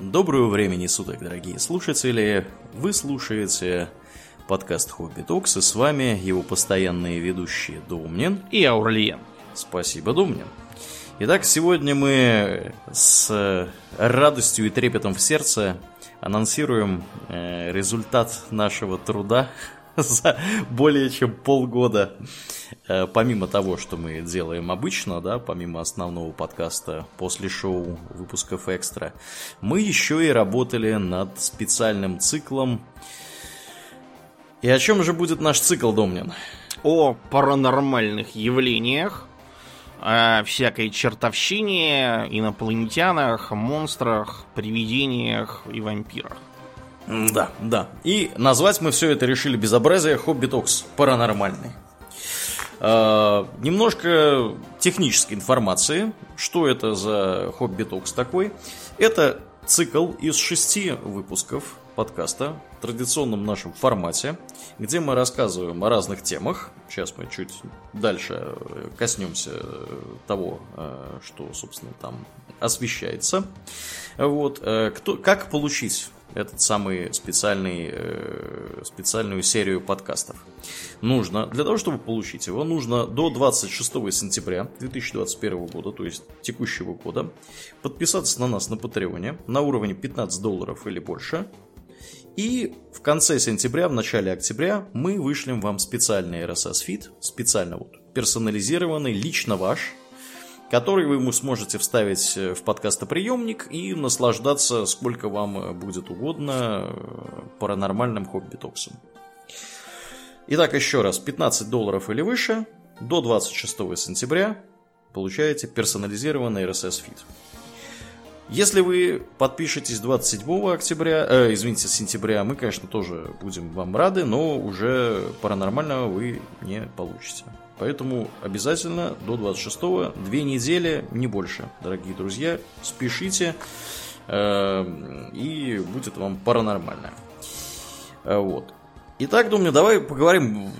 Доброго времени суток, дорогие слушатели. Вы слушаете подкаст Хобби Токс, и с вами его постоянные ведущие Домнин и Аурлиен. Спасибо, Домнин. Итак, сегодня мы с радостью и трепетом в сердце анонсируем э, результат нашего труда за более чем полгода. Э, помимо того, что мы делаем обычно, да, помимо основного подкаста после шоу выпусков экстра, мы еще и работали над специальным циклом. И о чем же будет наш цикл, Домнин? О паранормальных явлениях, о всякой чертовщине, инопланетянах, монстрах, привидениях и вампирах. Да, да. И назвать мы все это решили безобразие Hobby Talks паранормальный. Э, немножко технической информации. Что это за Hobby Talks такой? Это цикл из шести выпусков подкаста в традиционном нашем формате, где мы рассказываем о разных темах. Сейчас мы чуть дальше коснемся того, э, что, собственно, там освещается. Вот. Э, кто, как получить этот самый специальный, э, специальную серию подкастов. Нужно, для того, чтобы получить его, нужно до 26 сентября 2021 года, то есть текущего года, подписаться на нас на Патреоне на уровне 15 долларов или больше. И в конце сентября, в начале октября мы вышлем вам специальный RSS-фид, специально вот персонализированный, лично ваш, который вы ему сможете вставить э, в подкастоприемник и наслаждаться сколько вам э, будет угодно э, паранормальным хобби-токсом. Итак, еще раз, 15 долларов или выше до 26 сентября получаете персонализированный RSS-фид. Если вы подпишетесь 27 октября, э, извините, сентября, мы, конечно, тоже будем вам рады, но уже паранормального вы не получите. Поэтому обязательно до 26-го, две недели, не больше, дорогие друзья. Спешите, э, и будет вам паранормально. Э, вот. Итак, думаю, давай поговорим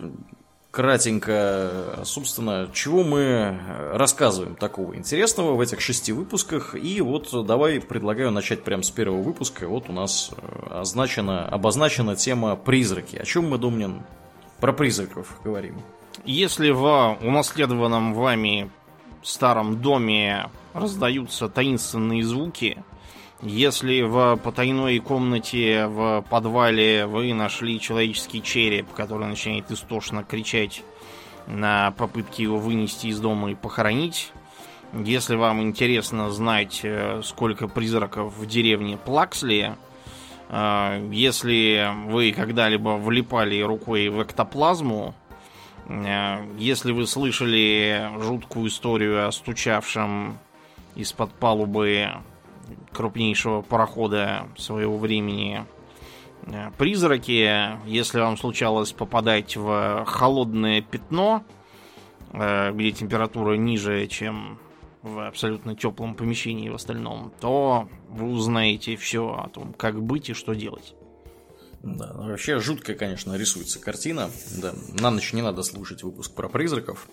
кратенько, собственно, чего мы рассказываем такого интересного в этих шести выпусках. И вот давай предлагаю начать прямо с первого выпуска. Вот у нас э, означена, обозначена тема призраки. О чем мы, Думнин, про призраков говорим? Если в унаследованном вами старом доме раздаются таинственные звуки, если в потайной комнате в подвале вы нашли человеческий череп, который начинает истошно кричать на попытки его вынести из дома и похоронить, если вам интересно знать, э, сколько призраков в деревне Плаксли, э, если вы когда-либо влипали рукой в эктоплазму, если вы слышали жуткую историю о стучавшем из-под палубы крупнейшего парохода своего времени э, призраки, если вам случалось попадать в холодное пятно, э, где температура ниже, чем в абсолютно теплом помещении в остальном, то вы узнаете все о том, как быть и что делать. Да, ну, вообще жуткая, конечно, рисуется картина. Да, на ночь не надо слушать выпуск про призраков.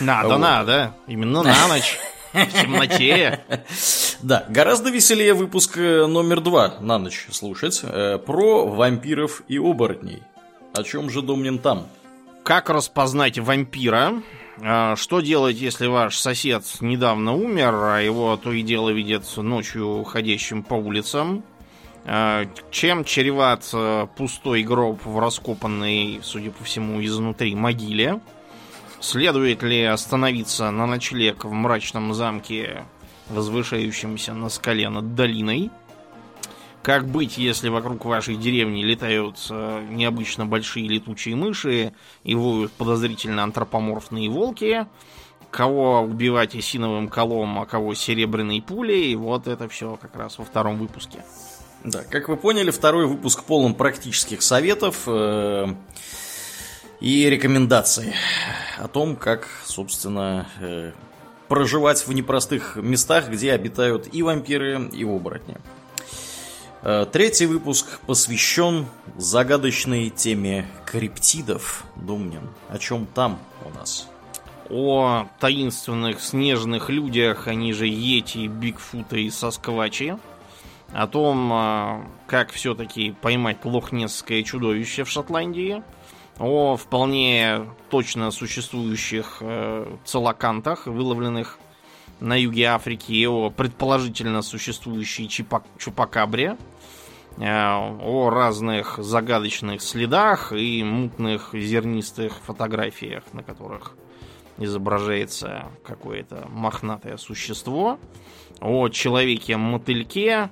Надо, вот. надо. Именно на ночь. В темноте. Да, гораздо веселее выпуск э, номер два на ночь слушать. Э, про вампиров и оборотней. О чем же Домнин там? Как распознать вампира? Э, что делать, если ваш сосед недавно умер, а его то и дело видят ночью ходящим по улицам? Э, чем чреват пустой гроб в раскопанной, судя по всему, изнутри могиле? Следует ли остановиться на ночлег в мрачном замке, возвышающемся на скале над долиной? Как быть, если вокруг вашей деревни летают э, необычно большие летучие мыши и воют подозрительно антропоморфные волки? Кого убивать осиновым колом, а кого серебряной пулей? Вот это все как раз во втором выпуске. Да, как вы поняли, второй выпуск полон практических советов э, и рекомендаций о том, как, собственно, э, проживать в непростых местах, где обитают и вампиры, и оборотни. Э, третий выпуск посвящен загадочной теме криптидов. Думнин, о чем там у нас? О таинственных снежных людях, они же Йети, Бигфута и Сосквачи о том, э, как все-таки поймать лохнесское чудовище в Шотландии, о вполне точно существующих э, целокантах, выловленных на юге Африки, о предположительно существующей чупакабре, э, о разных загадочных следах и мутных зернистых фотографиях, на которых изображается какое-то мохнатое существо, о человеке-мотыльке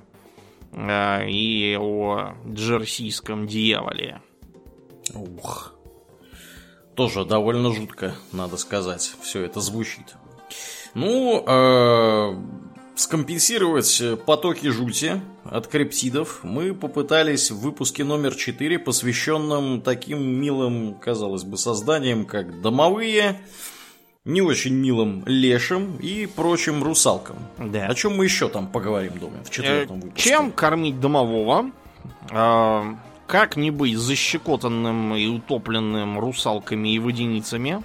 и о джерсийском дьяволе. Ух. Тоже довольно жутко, надо сказать, все это звучит. Ну, э, скомпенсировать потоки жути от криптидов мы попытались в выпуске номер 4, посвященном таким милым, казалось бы, созданиям, как домовые, не очень милым лешим и прочим русалкам. Да. О чем мы еще там поговорим, думаю, в четвертом Э, выпуске? Чем кормить домового? Э, Как не быть защекотанным и утопленным русалками и водяницами?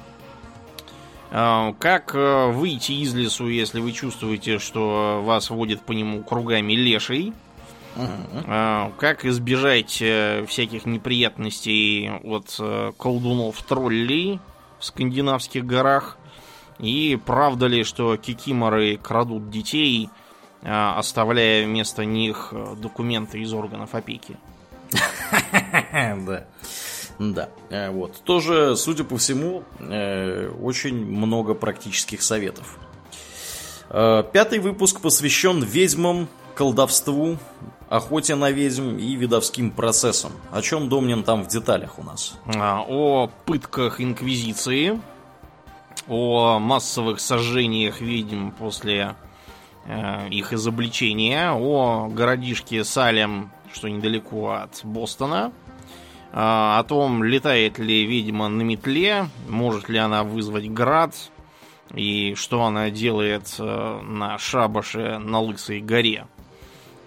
Э, Как э, выйти из лесу, если вы чувствуете, что вас водит по нему кругами леший? Э, Как избежать э, всяких неприятностей от колдунов-троллей в скандинавских горах? И правда ли, что кикиморы крадут детей, э, оставляя вместо них э, документы из органов опеки? Да. Да, э, вот. Тоже, судя по всему, э, очень много практических советов. Пятый выпуск посвящен ведьмам, колдовству, охоте на ведьм и видовским процессам. О чем Домнин там в деталях у нас? А, О пытках Инквизиции, о массовых сожжениях ведьм после э, их изобличения, о городишке Салем, что недалеко от Бостона, а, о том, летает ли ведьма на метле, может ли она вызвать град, и что она делает э, на шабаше на Лысой горе.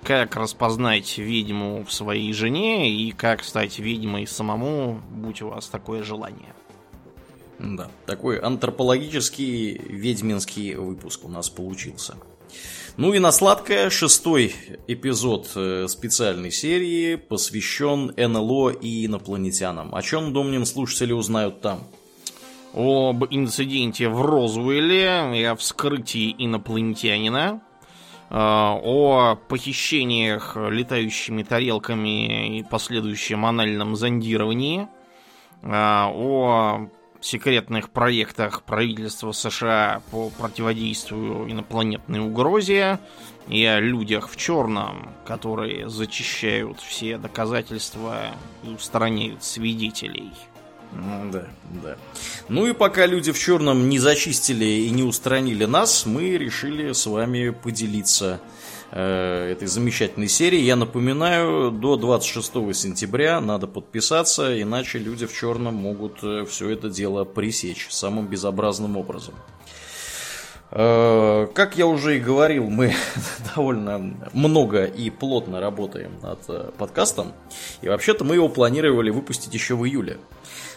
Как распознать ведьму в своей жене и как стать ведьмой самому, будь у вас такое желание. Да, такой антропологический ведьминский выпуск у нас получился. Ну и на сладкое шестой эпизод э, специальной серии посвящен НЛО и инопланетянам. О чем, Домнин, слушатели узнают там? Об инциденте в Розуэле и о вскрытии инопланетянина, э, о похищениях летающими тарелками и последующем анальном зондировании, э, о секретных проектах правительства США по противодействию инопланетной угрозе и о людях в черном, которые зачищают все доказательства и устраняют свидетелей. М, Да, да. Ну и пока люди в черном не зачистили и не устранили нас, мы решили с вами поделиться этой замечательной серией. Я напоминаю, до 26 сентября надо подписаться, иначе люди в черном могут все это дело пресечь самым безобразным образом. Э, Как я уже и говорил, мы довольно много и плотно работаем над э, подкастом. И вообще-то мы его планировали выпустить еще в июле.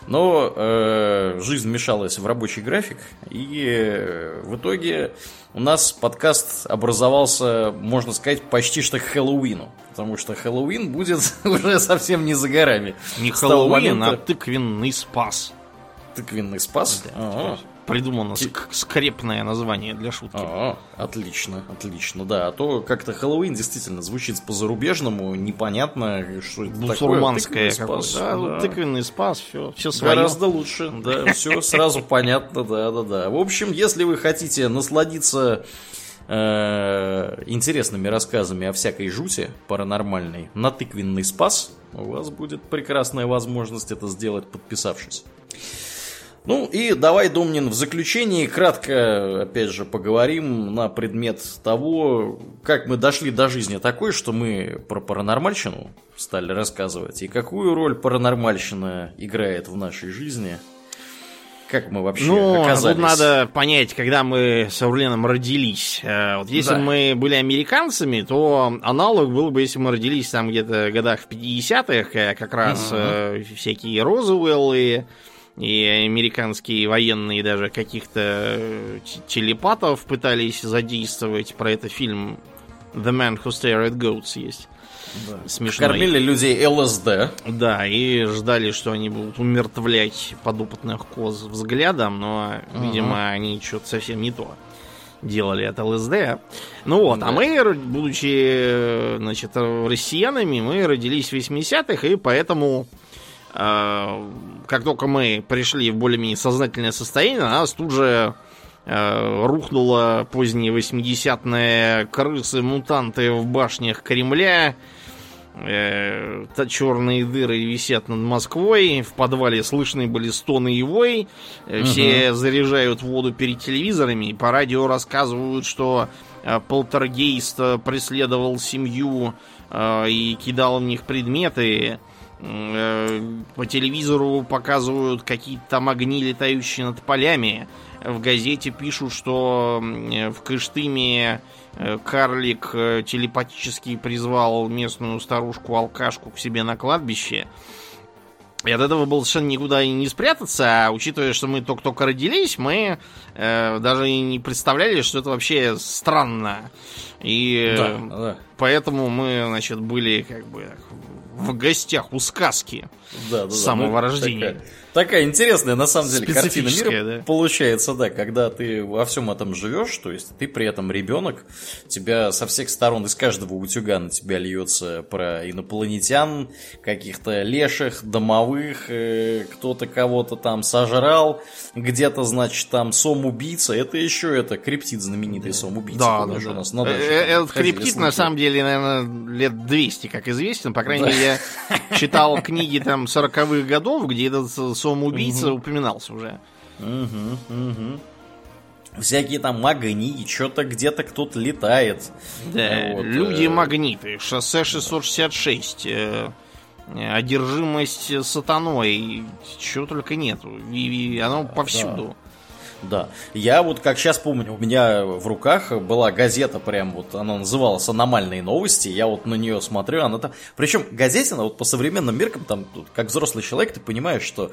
Но э, жизнь вмешалась в рабочий график, и э, в итоге у нас подкаст образовался, можно сказать, почти что к Хэллоуину. Потому что Хэллоуин будет уже совсем не за горами. Не Хэллоуин, момента- а тыквенный спас. Тыквенный спас? А, Придумано ск- скрепное название для шутки. А, отлично, отлично, да. А то как-то Хэллоуин действительно звучит по-зарубежному, непонятно, что это Бусурманское такое. Тыквенный да. Тыквенный спас, все, все свое. Гораздо лучше, да, все сразу понятно, да, да, да. В общем, если вы хотите насладиться э, интересными рассказами о всякой жути паранормальной на тыквенный спас, у вас будет прекрасная возможность это сделать, подписавшись. Ну и давай, Домнин, в заключении кратко, опять же, поговорим на предмет того, как мы дошли до жизни такой, что мы про паранормальщину стали рассказывать, и какую роль паранормальщина играет в нашей жизни. Как мы вообще Ну, оказались? тут надо понять, когда мы с Аурлином родились. Э, Вот если Да. мы были американцами, то аналог был бы, если мы родились там где-то в годах в 50-х, э, как раз э, всякие Розуэллы и американские военные даже каких-то э, телепатов пытались задействовать. Про это фильм The Man Who Stared at Goats есть. Да. Смешной. Кормили людей ЛСД. Да, и ждали, что они будут умертвлять подопытных коз взглядом, но, угу. видимо, они что-то совсем не то делали от ЛСД. Ну вот, а да. а мы, будучи, значит, россиянами, мы родились в 80-х, и поэтому э, как только мы пришли в более-менее сознательное состояние, нас тут же э, рухнула поздние 80-е крысы-мутанты в башнях Кремля, э, черные дыры висят над Москвой, в подвале слышны были стоны и вой, э, угу. все заряжают воду перед телевизорами, по радио рассказывают, что э, полтергейст преследовал семью э, и кидал в них предметы, э, по телевизору показывают какие-то там огни, летающие над полями, в газете пишут, что в Кыштыме Э, карлик э, телепатически призвал местную старушку-алкашку к себе на кладбище. И от этого было совершенно никуда и не спрятаться, а учитывая, что мы только-только родились, мы э, даже и не представляли, что это вообще странно. И да, да. поэтому мы, значит, были как бы в гостях у сказки да, да, с самого да, рождения. Такая Такая интересная, на самом деле, картина мира да? получается, да, когда ты во всем этом живешь, то есть ты при этом ребенок, тебя со всех сторон, из каждого утюга на тебя льется про инопланетян, каких-то леших, домовых, э, кто-то кого-то там сожрал, где-то, значит, там сом-убийца, это еще это криптид знаменитый сом-убийца. Да, да, да. У нас на даче, э, Этот криптид, на самом деле, наверное, лет 200 как известен, по крайней мере, я читал книги там 40-х годов, где этот самоубийца угу. упоминался уже. Угу, угу. Всякие там магнии, что-то где-то кто-то летает. Да, вот. люди-магниты, шоссе 666, э, одержимость сатаной, чего только нету. И, и оно повсюду. Да. Да. Я вот как сейчас помню, у меня в руках была газета, прям вот она называлась «Аномальные новости». Я вот на нее смотрю, она там... Причем газетина вот по современным меркам, там, как взрослый человек, ты понимаешь, что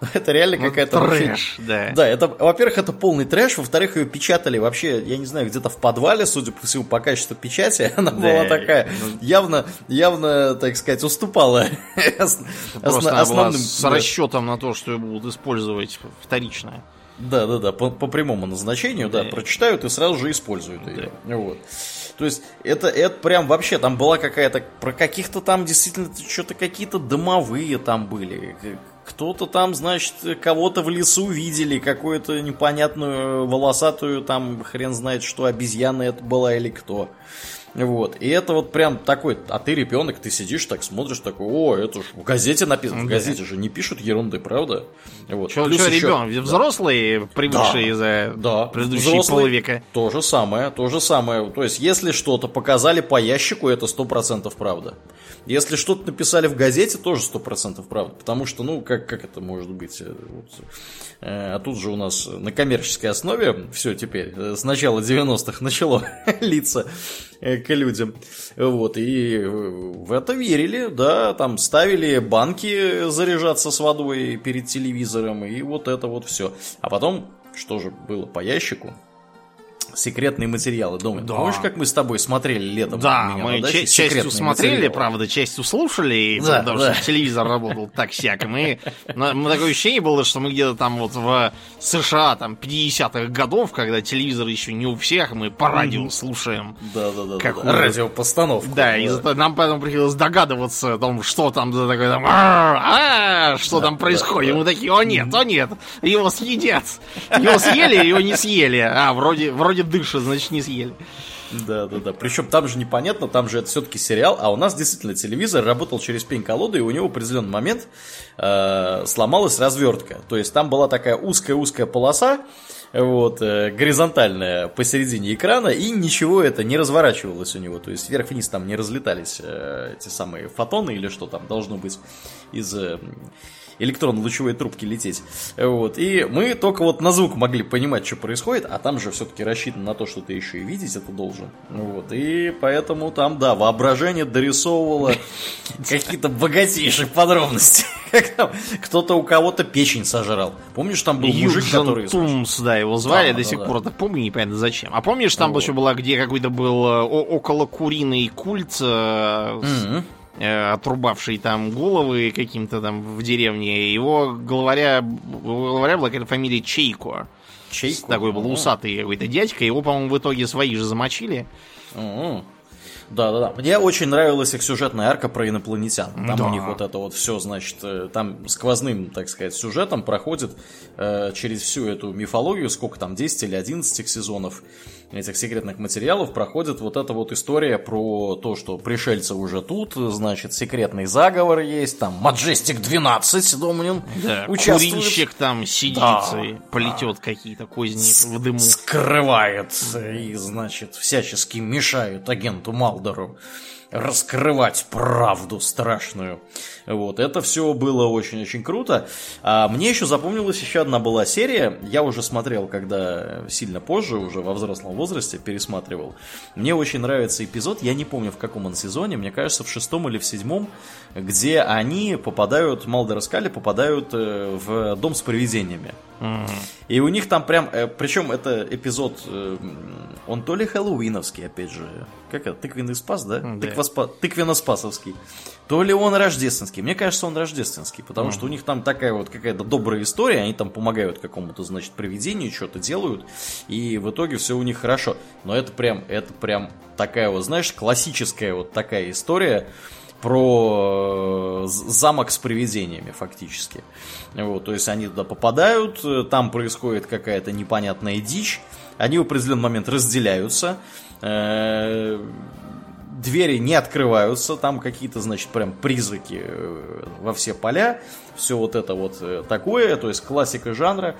это реально ну, какая-то... Трэш, да. Да, это, во-первых, это полный трэш, во-вторых, ее печатали вообще, я не знаю, где-то в подвале, судя по всему, по качеству печати, она да, была такая, ну... явно, явно, так сказать, уступала Просто основным... с расчетом на то, что ее будут использовать вторично. Да, да, да, по, по прямому назначению, да. да, прочитают и сразу же используют ее. Да. Вот. То есть это, это прям вообще, там была какая-то, про каких-то там действительно что-то какие-то домовые там были. Кто-то там, значит, кого-то в лесу видели, какую-то непонятную волосатую там, хрен знает что, обезьяна это была или кто. Вот. И это вот прям такой, а ты ребенок, ты сидишь так, смотришь, такой, о, это ж в газете написано. В газете же не пишут ерунды, правда? Вот. Че, Плюс еще... ребенок? Да. Взрослые, привыкшие да, за да. предыдущие Взрослые полвека. То же самое, то же самое. То есть, если что-то показали по ящику, это сто процентов правда. Если что-то написали в газете, тоже сто процентов правда. Потому что, ну, как, как это может быть? Э, вот, э, а тут же у нас на коммерческой основе все теперь э, с начала 90-х начало литься к людям. Вот, и в это верили, да, там ставили банки заряжаться с водой перед телевизором, и вот это вот все. А потом, что же было по ящику? Секретные материалы дома. Да. Помнишь, как мы с тобой смотрели летом? Да, мы ч- частью смотрели, материалы. правда, частью слушали, да, потому да. что телевизор работал так всяко. Мы, мы такое ощущение было, что мы где-то там вот в США, там, 50-х годов, когда телевизор еще не у всех, мы по радио слушаем. Да, да, да. Как да, да. Радиопостановку. Да, да. и зато нам поэтому приходилось догадываться о том, что там за такое там, что там происходит. Мы такие, о нет, о нет, его съедят. Его съели, его не съели. А, вроде, вроде дышит, значит не съели. Да, да, да. Причем там же непонятно, там же это все-таки сериал, а у нас действительно телевизор работал через пень-колоду, и у него в определенный момент э, сломалась развертка. То есть там была такая узкая-узкая полоса, вот, э, горизонтальная посередине экрана, и ничего это не разворачивалось у него. То есть вверх-вниз там не разлетались э, эти самые фотоны или что там должно быть из... Э, электронно-лучевой трубки лететь. Вот. И мы только вот на звук могли понимать, что происходит, а там же все-таки рассчитано на то, что ты еще и видеть это должен. Вот. И поэтому там, да, воображение дорисовывало какие-то богатейшие подробности. Кто-то у кого-то печень сожрал. Помнишь, там был мужик, который... Тумс, да, его звали, до сих пор помню, непонятно зачем. А помнишь, там еще была, где какой-то был э, около куриный культ, э, отрубавший там головы каким-то там в деревне. Его главаря, главаря была какая-то фамилия Чейко. Чайку? Такой был усатый какой-то дядька. Его, по-моему, в итоге свои же замочили. Да-да-да. Мне очень нравилась их сюжетная арка про инопланетян. Там Да. у них вот это вот все, значит, э, там сквозным, так сказать, сюжетом проходит э, через всю эту мифологию, сколько там, 10 или 11 сезонов этих секретных материалов, проходит вот эта вот история про то, что пришельцы уже тут, значит, секретный заговор есть, там, Маджестик 12, Домнин Да, участвует. курильщик там сидит Да. и плетет какие-то козни в дыму. скрывает и, значит, всячески мешает агенту Малдору раскрывать правду страшную. Вот, это все было очень-очень круто. А мне еще запомнилась еще одна была серия. Я уже смотрел, когда сильно позже, уже во взрослом возрасте, пересматривал. Мне очень нравится эпизод, я не помню в каком он сезоне, мне кажется, в шестом или в седьмом, где они попадают, Малдор и Скали попадают э, в дом с привидениями. И у них там прям, э, причем это эпизод, э, он то ли хэллоуиновский, опять же, как это, тыквенный спас, да? Да. Тыквоспа- Тыквенно-спасовский. То ли он рождественский. Мне кажется, он рождественский, потому что у них там такая вот какая-то добрая история, они там помогают какому-то, значит, привидению, что-то делают, и в итоге все у них хорошо. Но это прям, это прям такая вот, знаешь, классическая вот такая история, про э, замок с привидениями, фактически. Вот, то есть они туда попадают, э, там происходит какая-то непонятная дичь, они в определенный момент разделяются, э, двери не открываются, там какие-то, значит, прям призраки э, во все поля, все вот это вот э, такое, то есть классика жанра,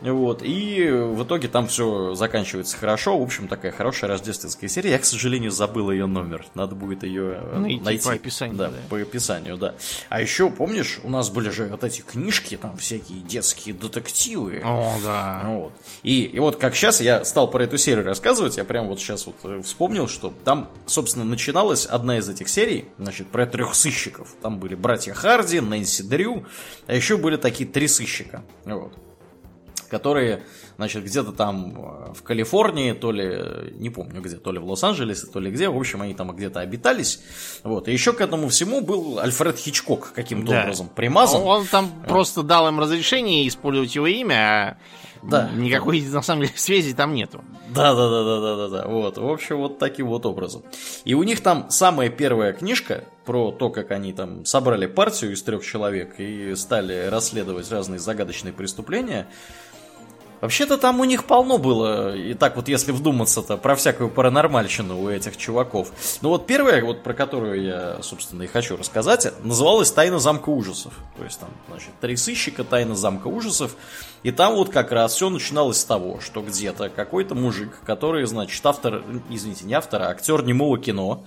вот, и в итоге там все заканчивается хорошо, в общем, такая хорошая рождественская серия, я, к сожалению, забыл ее номер, надо будет ее э, Найти найти. по описанию, Да, да. по описанию, да. А еще, помнишь, у нас были же вот эти книжки, там всякие детские детективы, О, да. вот. И, и вот как сейчас я стал про эту серию рассказывать, я прям вот сейчас вот вспомнил, что там, собственно, начиналась одна из этих серий, значит, про трех сыщиков. Там были братья Харди, Нэнси Дрю, а еще были такие три сыщика, вот, которые, значит, где-то там э, в Калифорнии, то ли, э, не помню где, то ли в Лос-Анджелесе, то ли где, в общем, они там где-то обитались, вот. И еще к этому всему был Альфред Хичкок каким-то Да. образом примазан. Он там просто дал им разрешение использовать его имя, а Да. никакой, на самом деле, связи там нету. Да, да, да, да, да, да, да. Вот, в общем, вот таким вот образом. И у них там самая первая книжка про то, как они там собрали партию из трех человек и стали расследовать разные загадочные преступления. Вообще-то там у них полно было, и так вот если вдуматься-то, про всякую паранормальщину у этих чуваков. Ну вот первая, вот про которую я, собственно, и хочу рассказать, называлась «Тайна замка ужасов». То есть там, значит, три сыщика, «Тайна замка ужасов». И там вот как раз все начиналось с того, что где-то какой-то мужик, который, значит, автор, извините, не автор, а актер немого кино,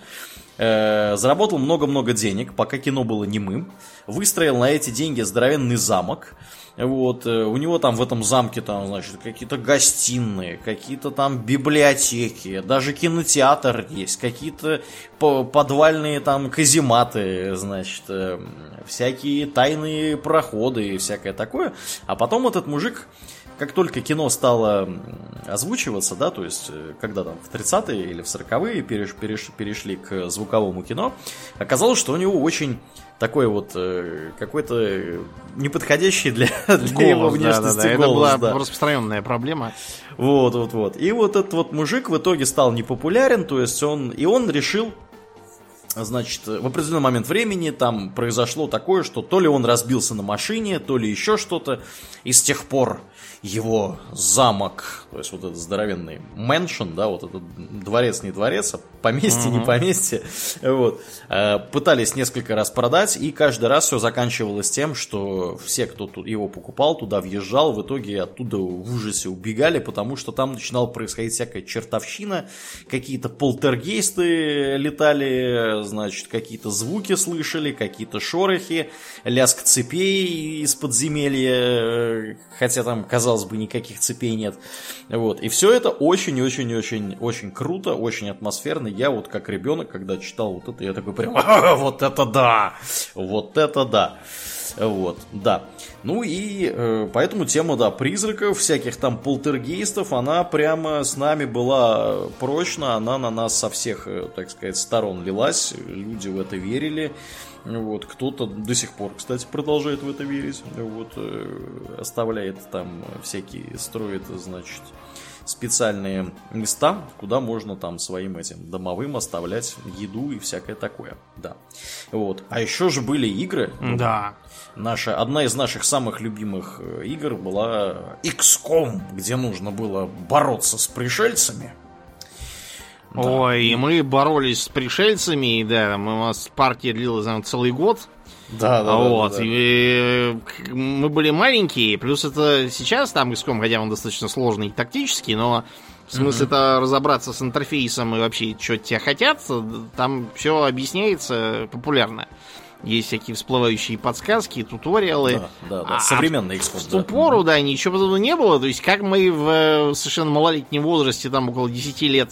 э, заработал много-много денег, пока кино было немым, выстроил на эти деньги здоровенный замок, вот, э, у него там в этом замке там, значит, какие-то гостиные, какие-то там библиотеки, даже кинотеатр есть, какие-то по- подвальные там казематы, значит, э, всякие тайные проходы и всякое такое. А потом этот мужик как только кино стало озвучиваться, да, то есть, э, когда там в 30-е или в 40-е переш- переш- перешли к звуковому кино, оказалось, что у него очень такой вот э, какой-то неподходящий для, для его Голос, да, внешности да, да. Это голос, была да. распространенная проблема. Вот, вот, вот. И вот этот вот мужик в итоге стал непопулярен, то есть он, и он решил, значит, в определенный момент времени там произошло такое, что то ли он разбился на машине, то ли еще что-то, и с тех пор его замок, то есть вот этот здоровенный мэншн, да, вот этот дворец не дворец, а поместье не поместье, вот, э, пытались несколько раз продать, и каждый раз все заканчивалось тем, что все, кто тут его покупал, туда въезжал, в итоге оттуда в ужасе убегали, потому что там начинала происходить всякая чертовщина, какие-то полтергейсты летали, значит, какие-то звуки слышали, какие-то шорохи, лязг цепей из подземелья, хотя там, казалось бы, никаких цепей нет. Вот. И все это очень-очень-очень-очень круто, очень атмосферно. Я вот как ребенок, когда читал вот это, я такой прям, вот это да! Вот это да! Вот, да. Ну и э, поэтому тема, да, призраков, всяких там полтергейстов, она прямо с нами была прочна, она на нас со всех, э, так сказать, сторон лилась, люди в это верили. Вот, кто-то до сих пор, кстати, продолжает в это верить. Вот, э, оставляет там всякие, строит, значит, специальные места, куда можно там своим этим домовым оставлять еду и всякое такое. Да. Вот. А еще же были игры. Да. Наша, одна из наших самых любимых э, игр была XCOM, где нужно было бороться с пришельцами. Да. Ой, и мы боролись с пришельцами, и да, мы, у нас партия длилась там, целый год. Да, да, вот. да, да, да. И мы были маленькие, плюс это сейчас там XCOM, хотя он достаточно сложный и тактический, но в смысле это разобраться с интерфейсом и вообще, что тебя хотят, там все объясняется популярно. Есть всякие всплывающие подсказки, туториалы. Да, да, да. А, Современный XCOM. В ту пору, да, ничего подобного не было. То есть, как мы в совершенно малолетнем возрасте, там около 10 лет,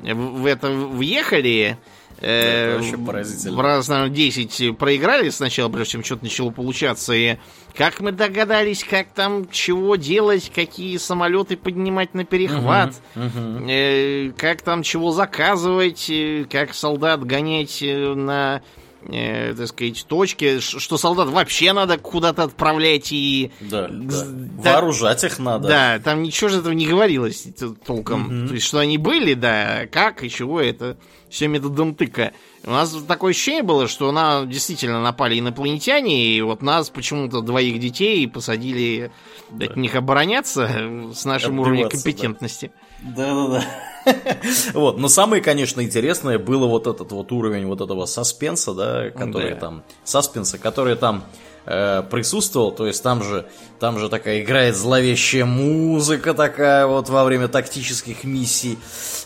в это въехали, это вообще поразительно. В раз, наверное, 10 проиграли сначала, прежде чем что-то начало получаться. И как мы догадались, как там чего делать, какие самолеты поднимать на перехват, угу, угу. Э, как там чего заказывать, э, как солдат гонять э, на э, так сказать, точки, что солдат вообще надо куда-то отправлять и... Да, да. Вооружать их надо. Да, там ничего же этого не говорилось толком. Угу. То есть, что они были, да, как и чего это все методом тыка. У нас такое ощущение было, что на действительно напали инопланетяне, и вот нас почему-то двоих детей посадили да. от них обороняться с нашим уровнем компетентности. Да-да-да. Вот, но самое, конечно, интересное было вот этот вот уровень вот этого саспенса, да, который там, саспенса, который там э, присутствовал, то есть там же, там же такая играет зловещая музыка такая вот во время тактических миссий,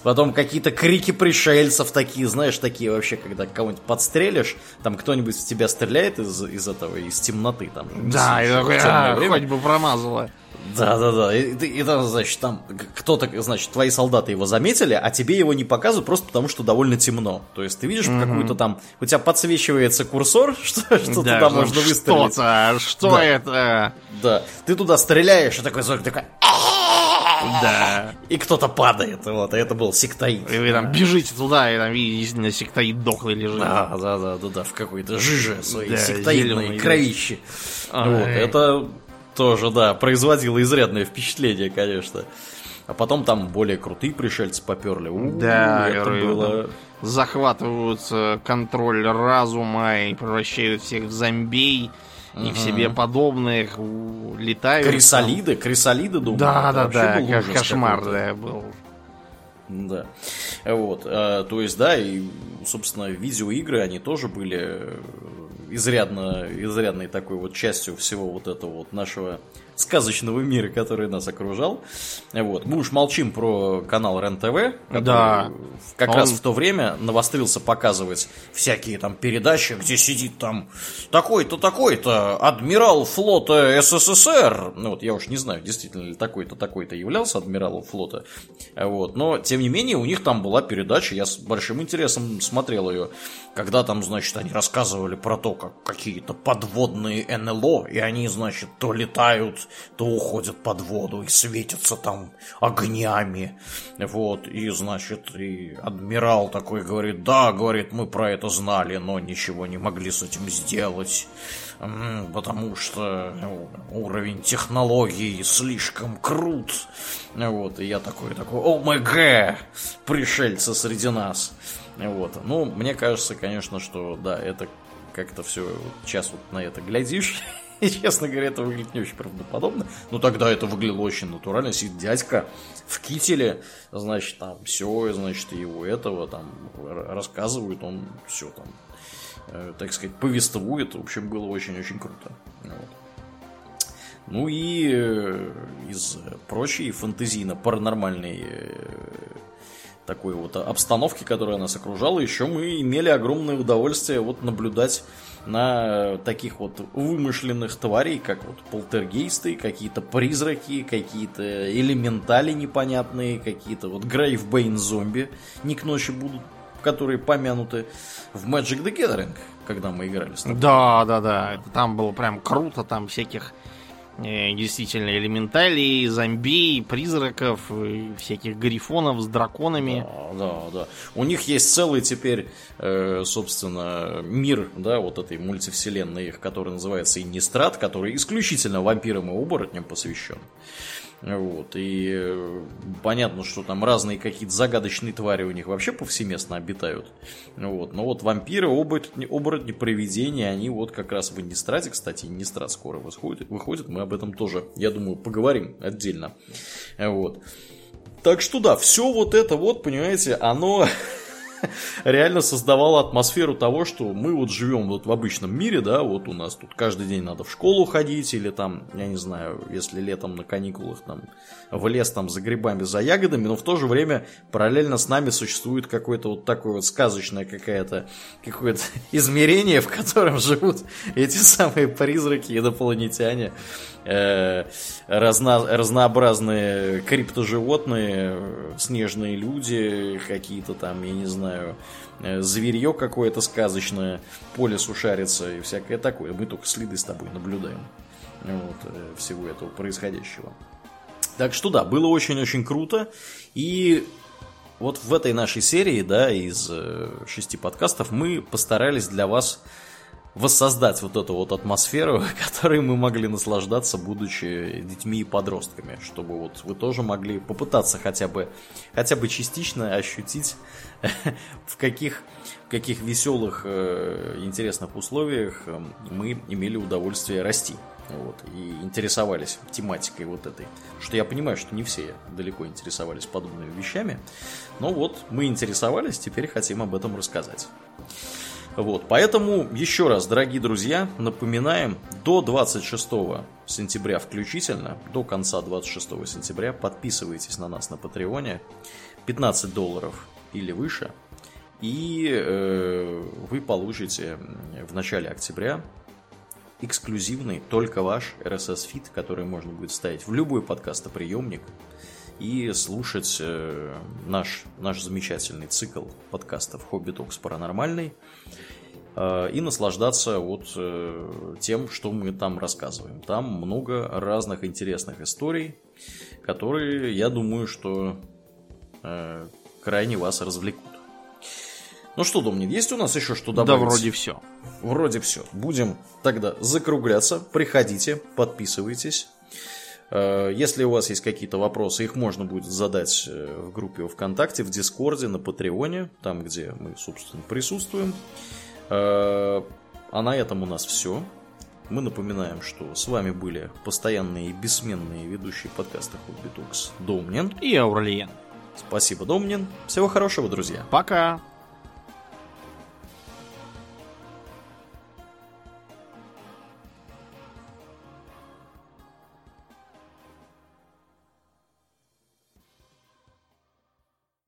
потом какие-то крики пришельцев такие, знаешь, такие вообще, когда кого-нибудь подстрелишь, там кто-нибудь в тебя стреляет из, из этого, из темноты там. Да, и такой, а, хоть бы промазала. Да, да, да. И, и, и там, значит, там кто-то, значит, твои солдаты его заметили, а тебе его не показывают просто потому, что довольно темно. То есть ты видишь mm-hmm. какую-то там, у тебя подсвечивается курсор, что, что да, туда можно выстрелить. Что-то, что да. это? Да. Ты туда стреляешь, и такой звук такой... Да. И кто-то падает, вот, и это был сектоид. И вы там бежите туда, и там видите, на сектоид дохлый лежит. Да, да, да, да, да, в какой-то жиже своей да, сектоидной кровище. Вот, это тоже, да, производило изрядное впечатление, конечно. А потом там более крутые пришельцы поперли. У, да, это было... захватывают контроль разума и превращают всех в зомбей и к себе подобных летают. Крисолиды, там. крисолиды, думаю. Да, да, да, как кошмар, да, был. Да. Вот. А, то есть, да, и, собственно, видеоигры, они тоже были изрядно, изрядной такой вот частью всего вот этого вот нашего сказочного мира, который нас окружал. Вот. Мы уж молчим про канал РЕН-ТВ, который да. как Он... раз в то время навострился показывать всякие там передачи, где сидит там такой-то, такой-то адмирал флота СССР. Ну вот я уж не знаю, действительно ли такой-то, такой-то являлся адмиралом флота. Вот. Но, тем не менее, у них там была передача, я с большим интересом смотрел ее, когда там, значит, они рассказывали про то, как какие-то подводные НЛО, и они, значит, то летают то уходят под воду и светятся там огнями. Вот, и, значит, и адмирал такой говорит, да, говорит, мы про это знали, но ничего не могли с этим сделать потому что ну, уровень технологий слишком крут. Вот, и я такой, такой, о ОМГ, пришельцы среди нас. Вот, ну, мне кажется, конечно, что, да, это как-то все, час вот на это глядишь, И, честно говоря, это выглядит не очень правдоподобно. Но тогда это выглядело очень натурально. Сидит дядька в кителе, значит, там все, значит, его этого там рассказывают, он все там, э, так сказать, повествует. В общем, было очень-очень круто. Вот. Ну и э, из прочей фэнтезийно-паранормальной э, такой вот обстановки, которая нас окружала, еще мы имели огромное удовольствие вот наблюдать на таких вот вымышленных тварей, как вот полтергейсты, какие-то призраки, какие-то элементали непонятные, какие-то вот Грейвбейн зомби не к ночи будут, которые помянуты в Magic the Gathering, когда мы играли с тобой. Да, да, да. Там было прям круто, там всяких действительно элементалей, зомби, призраков, всяких грифонов с драконами. Да, да, да. У них есть целый теперь, э, собственно, мир, да, вот этой мультивселенной их, который называется Иннистрат, который исключительно вампирам и оборотням посвящен. Вот, и э, понятно, что там разные какие-то загадочные твари у них вообще повсеместно обитают. Вот, но вот вампиры, оборотни, оборотни, привидения, они вот как раз в Иннистрате, кстати, Иннистрат скоро выходит, выходит, мы об этом тоже, я думаю, поговорим отдельно. Вот. Так что да, все вот это вот, понимаете, оно реально создавало атмосферу того, что мы вот живем вот в обычном мире, да, вот у нас тут каждый день надо в школу ходить, или там, я не знаю, если летом на каникулах там в лес там за грибами, за ягодами, но в то же время параллельно с нами существует какое-то вот такое вот сказочное какое-то какое-то измерение, в котором живут эти самые призраки инопланетяне, э, разно, разнообразные криптоживотные, снежные люди, какие-то там, я не знаю, э, зверье какое-то сказочное, по лесу шарится и всякое такое. Мы только следы с тобой наблюдаем вот, э, всего этого происходящего. Так что да, было очень-очень круто. И вот в этой нашей серии, да, из э, шести подкастов, мы постарались для вас воссоздать вот эту вот атмосферу, которой мы могли наслаждаться, будучи детьми и подростками, чтобы вот вы тоже могли попытаться хотя бы, хотя бы частично ощутить, в каких, в каких веселых, э, интересных условиях э, мы имели удовольствие расти. Вот, и интересовались тематикой вот этой. Что я понимаю, что не все далеко интересовались подобными вещами. Но вот мы интересовались, теперь хотим об этом рассказать. Вот, поэтому еще раз, дорогие друзья, напоминаем, до 26 сентября включительно, до конца 26 сентября подписывайтесь на нас на Патреоне, 15 долларов или выше, и э, вы получите в начале октября эксклюзивный, только ваш RSS feed, который можно будет ставить в любой подкастоприемник и слушать э, наш, наш замечательный цикл подкастов «Hobby Talks. Паранормальный» и наслаждаться вот э, тем, что мы там рассказываем. Там много разных интересных историй, которые, я думаю, что э, крайне вас развлекут. Ну что, Домнин, есть у нас еще что добавить? Да, вроде все. Вроде все. Будем тогда закругляться. Приходите, подписывайтесь. Э, если у вас есть какие-то вопросы, их можно будет задать э, в группе ВКонтакте, в Дискорде, на Патреоне, там, где мы, собственно, присутствуем. Э, а на этом у нас все. Мы напоминаем, что с вами были постоянные и бессменные ведущие подкаста Hobby Talks Домнин и Ауралиен. Спасибо, Домнин. Всего хорошего, друзья. Пока.